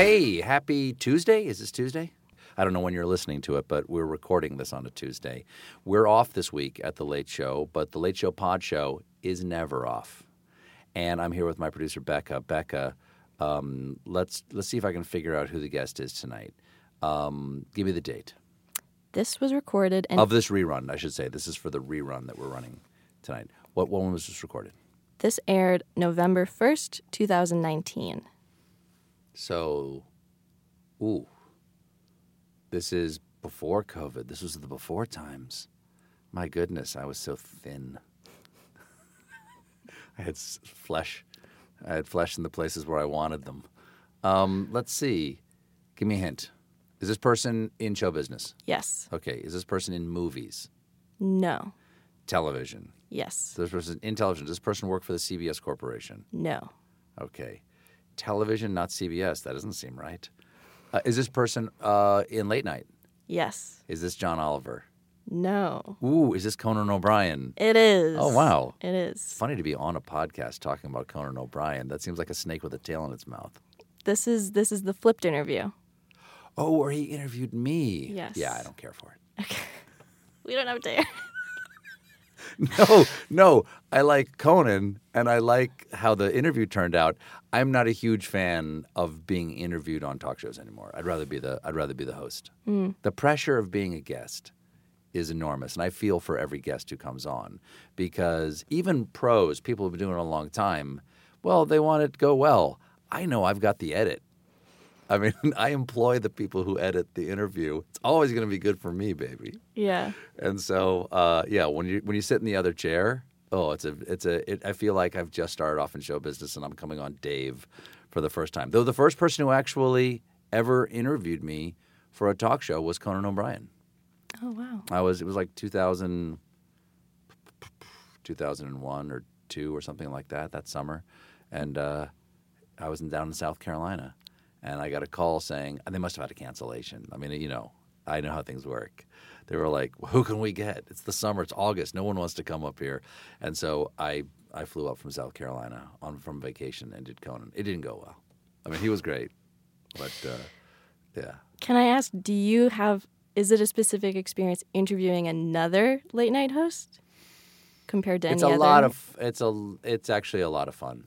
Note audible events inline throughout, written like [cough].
Hey, happy Tuesday. Is this Tuesday? I don't know when you're listening to it, but we're recording this on a Tuesday. We're off this week at The Late Show, but The Late Show Pod Show is never off. And I'm here with my producer, Becca. Becca, um, let's, let's see if I can figure out who the guest is tonight. Um, give me the date. This was recorded and Of this rerun, I should say. This is for the rerun that we're running tonight. What when was this recorded? this aired November 1st, 2019. So, ooh, this is before COVID. This was the before times. My goodness, I was so thin. [laughs] I had flesh. I had flesh in the places where I wanted them. Um, let's see. Give me a hint. Is this person in show business? Yes. Okay. Is this person in movies, No. television? Yes. Does this person in television? Does this person work for the CBS Corporation? No. Okay. Television, not CBS. That doesn't seem right. Uh, is this person uh, in late night? Yes. Is this John Oliver? No. Ooh, is this Conan O'Brien? It is. Oh, wow. It's funny to be on a podcast talking about Conan O'Brien. That seems like a snake with a tail in its mouth. This is this is the flipped interview. Oh, or he interviewed me. Yes. Yeah, I don't care for it. Okay. [laughs] we don't have to. [laughs] [laughs] No, no. I like Conan and I like how the interview turned out. I'm not a huge fan of being interviewed on talk shows anymore. I'd rather be the I'd rather be the host. Hmm. The pressure of being a guest is enormous, and I feel for every guest who comes on because even pros, people who've been doing it a long time, well, they want it to go well. I know I've got the edit. I mean, [laughs] I employ the people who edit the interview. It's always going to be good for me, baby. yeah. And so, uh, yeah, when you when you sit in the other chair, oh, it's a it's a. It, I feel like I've just started off in show business, and I'm coming on Dave for the first time. Though the first person who actually ever interviewed me for a talk show was Conan O'Brien. Oh wow. I was it was like 2000, 2001 or two or something like that that summer, and uh, I was in, down in South Carolina, and I got a call saying they must have had a cancellation. I mean, you know, I know how things work. They were like, "Who can we get? It's the summer. It's August. No one wants to come up here." And so I I flew up from South Carolina on from vacation and did Conan. It didn't go well. I mean, he was great, but uh, yeah. Can I ask, do you have is it a specific experience interviewing another late night host compared to it's any a other? lot of it's a it's actually a lot of fun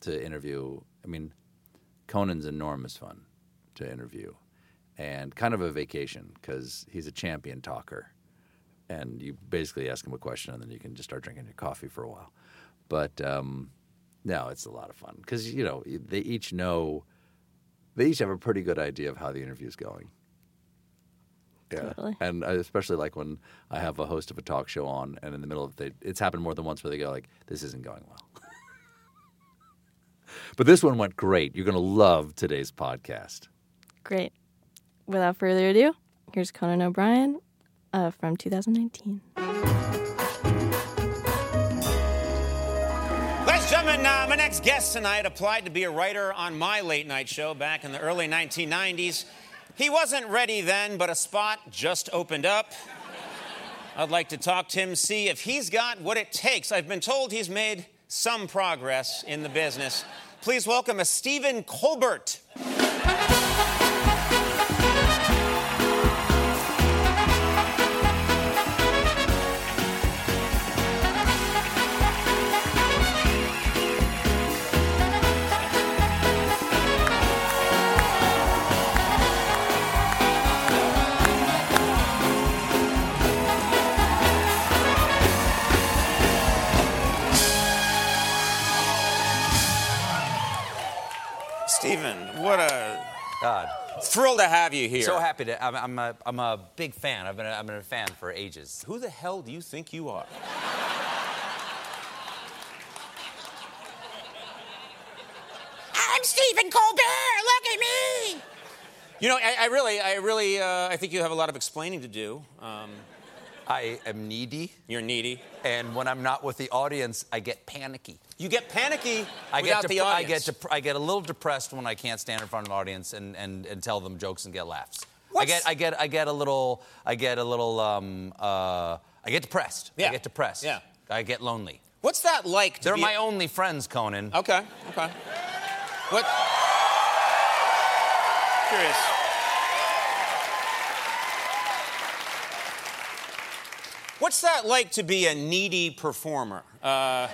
to interview i mean conan's enormous fun to interview and kind of a vacation because he's a champion talker and you basically ask him a question and then you can just start drinking your coffee for a while but um, no it's a lot of fun because you know they each know they each have a pretty good idea of how the interview's going yeah. Totally. And I especially like when I have a host of a talk show on, and in the middle of it, it's happened more than once where they go like, "This isn't going well." But this one went great. You're going to love today's podcast. Great. Without further ado, here's Conan O'Brien uh, from 2019. Ladies and gentlemen, uh, my next guest tonight applied to be a writer on my late night show back in the early 1990s. He wasn't ready then, but a spot just opened up. I'd like to talk to him, see if he's got what it takes. I've been told he's made some progress in the business. Please welcome a Stephen Colbert. Stephen, what a God. thrill to have you here. So happy to. I'm, I'm, a, I'm a big fan. I've been a, I've been a fan for ages. Who the hell do you think you are? I'm Stephen Colbert. Look at me. You know, I, I really, I really, uh, I think you have a lot of explaining to do. Um, I am needy, you're needy. and when I'm not with the audience, I get panicky. You get panicky I without get the dep- I get dep- I get a little depressed when I can't stand in front of an audience and, and, and tell them jokes and get laughs. I get I get I get a little I get a little um uh I get depressed. Yeah. I get depressed. Yeah. I get lonely. What's that like? To They're be my only friends, Conan. Okay. Okay. What? Curious. What's that like to be a needy performer? Uh,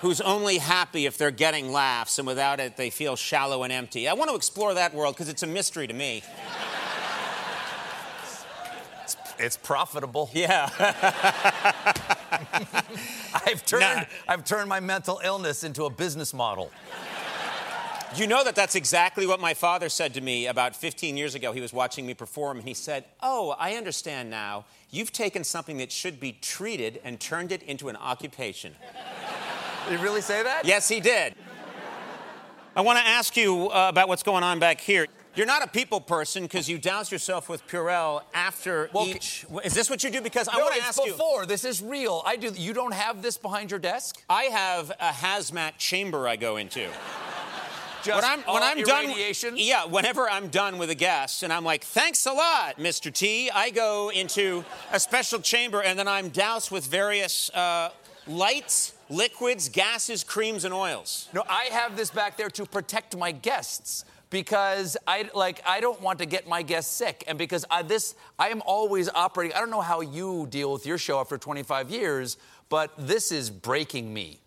who's only happy if they're getting laughs, and without it, they feel shallow and empty. I want to explore that world because it's a mystery to me. It's profitable. Yeah. [laughs] I've turned Nah. I've turned my mental illness into a business model. You know that that's exactly what my father said to me about 15 years ago. He was watching me perform and he said, Oh, I understand now. You've taken something that should be treated and turned it into an occupation. Did you really say that? Yes, he did. I want to ask you uh, about what's going on back here. You're not a people person because you douse yourself with Purell after Well, each. Is this what you do? Because I No, want to ask you. before. This is real. I do. You don't have this behind your desk. I have a hazmat chamber I go into. Just when I'm when I'm done, yeah. Whenever I'm done with a guest, and I'm like, "Thanks a lot, Mr. T," I go into a special chamber, and then I'm doused with various uh, lights, liquids, gases, creams, and oils. No, I have this back there to protect my guests because I like I don't want to get my guests sick, and because I, this I am always operating. I don't know how you deal with your show after 25 years, but this is breaking me.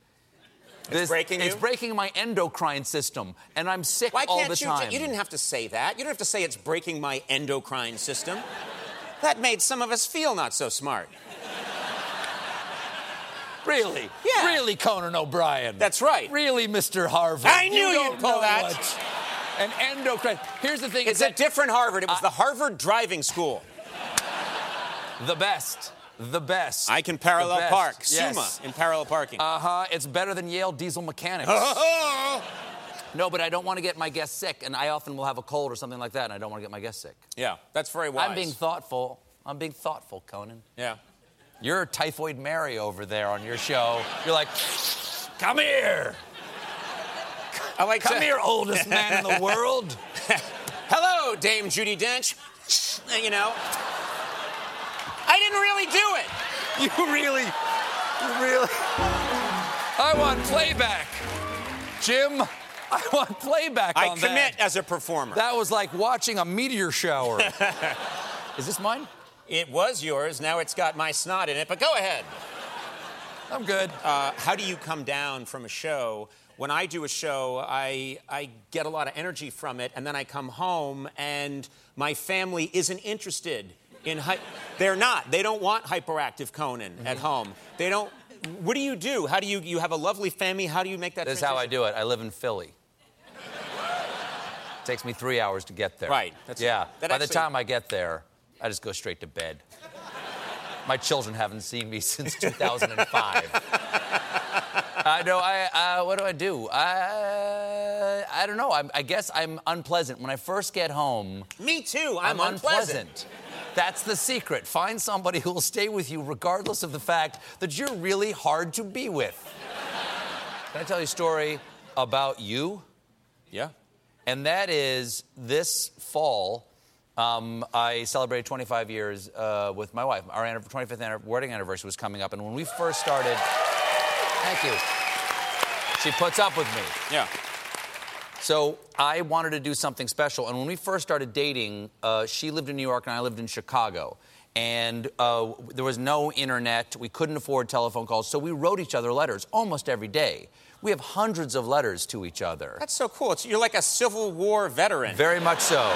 This, breaking It's breaking my endocrine system, and I'm sick Why all the you? time. You didn't have to say that. You don't have to say it's breaking my endocrine system. That made some of us feel not so smart. really, Yeah. really, Conan O'Brien. That's right. Really, Mr. Harvard. I knew You you'd pull that. what An endocrine. Here's the thing. It's a different Harvard. It was the Harvard Driving School. the best. The best. I can parallel park. Yes. Summa in parallel parking. Uh huh. It's better than Yale diesel mechanics. [laughs] no, but I don't want to get my guests sick, and I often will have a cold or something like that, and I don't want to get my guests sick. yeah, that's very wise. I'm being thoughtful. I'm being thoughtful, Conan. yeah. You're Typhoid Mary over there on your show. You're like, come here. I like Come to- here, oldest man in the [laughs] world. Hello, Dame Judi Dench. You know, I didn't really do it. [laughs] You really, you really. I want playback. Jim, I want playback I on commit that. as a performer. That was like watching a meteor shower. [laughs] Is this mine? it was yours. Now it's got my snot in it. But go ahead. I'm good. Uh, how do you come down from a show? When I do a show, I, I get a lot of energy from it, and then I come home, and my family isn't interested in. Hy- They're not. They don't want hyperactive Conan at Mm-hmm. home. They don't. What do you do? How do you? You have a lovely family. How do you make that? This is how I do it. I live in Philly. [laughs] takes me three hours to get there. Right. That's- yeah. that By the time I get there, I just go straight to bed. My children haven't seen me [laughs] since 2005. I know. I uh, what do I do? I I don't know. I'm, I guess I'm unpleasant when I first get home. Me too. I'm, unpleasant. That's the secret. Find somebody who will stay with you regardless of the fact that you're really hard to be with. Can I tell you a story about you? Yeah. And that is this fall, um, I celebrated 25 years uh, with my wife. Our 25th wedding anniversary was coming up. And when we first started, thank you. She puts up with me. Yeah. So I wanted to do something special. And when we first started dating, uh, she lived in New York and I lived in Chicago. And uh, there was no internet. We couldn't afford telephone calls. So we wrote each other letters almost every day. We have hundreds of letters to each other. That's so cool. It's, you're like a Civil War veteran. Very much so.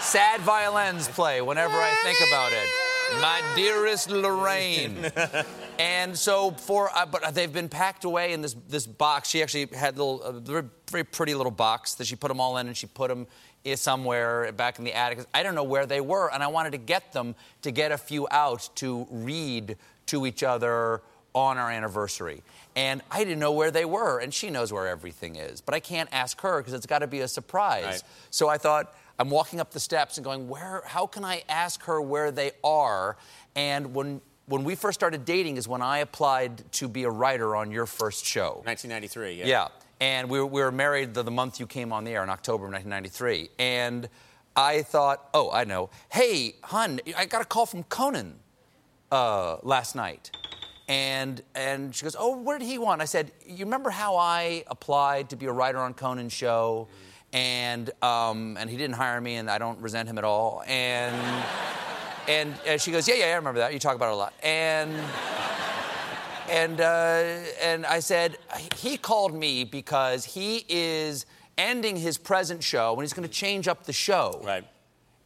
Sad violins play whenever I think about it. My dearest Lorraine. [laughs] and so for, uh, but they've been packed away in this this box. She actually had a little, a very, very pretty little box that she put them all in, and she put them somewhere back in the attic. I don't know where they were, and I wanted to get them to get a few out to read to each other on our anniversary. And I didn't know where they were, and she knows where everything is. But I can't ask her because it's got to be a surprise. Right. So I thought, I'm walking up the steps and going, where, how can I ask her where they are? And when, when we first started dating is when I applied to be a writer on your first show. 1993. Yeah. Yeah. And we were, we were married the, the month you came on the air in October of 1993. And I thought, oh, I know. Hey, hun, I got a call from Conan uh, last night. And, and she goes, oh, what did he want? I said, you remember how I applied to be a writer on Conan's show? And, um, and he didn't hire me, and I don't resent him at all. And, and, and she goes, yeah, yeah, I remember that. You talk about it a lot. And [laughs] and uh, and I said he called me because he is ending his present show and he's going to change up the show. Right.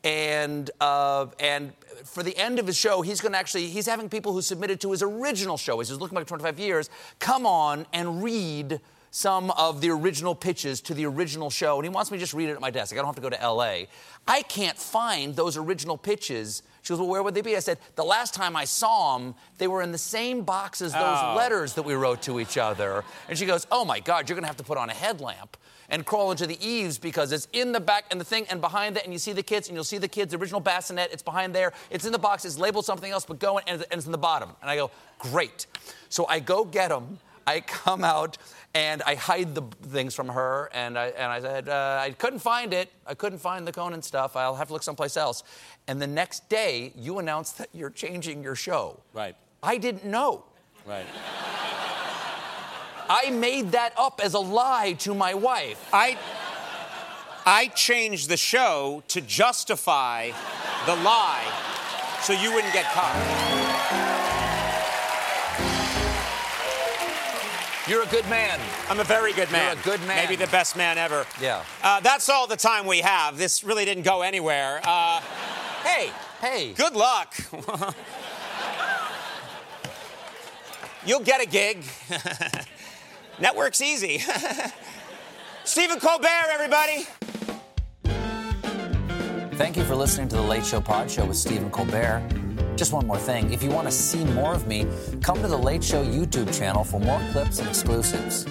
And uh, and for the end of his show, he's going to actually he's having people who submitted to his original show. He's looking back 25 years. Come on and read some of the original pitches to the original show, and he wants me to just read it at my desk. I don't have to go to L.A. I can't find those original pitches. She goes, Well, where would they be? I said, The last time I saw them, they were in the same box as those Oh. letters that we wrote to each other. And she goes, Oh my God, you're going to have to put on a headlamp and crawl into the eaves because it's in the back and the thing and behind that, and you see the kids, and you'll see the kids, the original bassinet, it's behind there. It's in the box, it's labeled something else, but go in, and it's in the bottom. And I go, Great. So I go get them. I come out and I hide the things from her, and I, and I said, uh, I couldn't find it. I couldn't find the Conan stuff. I'll have to look someplace else. And the next day, you announced that you're changing your show. Right. I didn't know. Right. I made that up as a lie to my wife. I I changed the show to justify the lie so you wouldn't get caught. You're a good man. I'm a very good man. You're a good man. Maybe the best man ever. Yeah. Uh, that's all the time we have. This really didn't go anywhere. Uh, hey, Hey. good luck. You'll get a gig. [laughs] Network's easy. [laughs] Stephen Colbert, everybody. Thank you for listening to the Late Show Pod Show with Stephen Colbert. Just one more thing. If you want to see more of me, come to the Late Show YouTube channel for more clips and exclusives.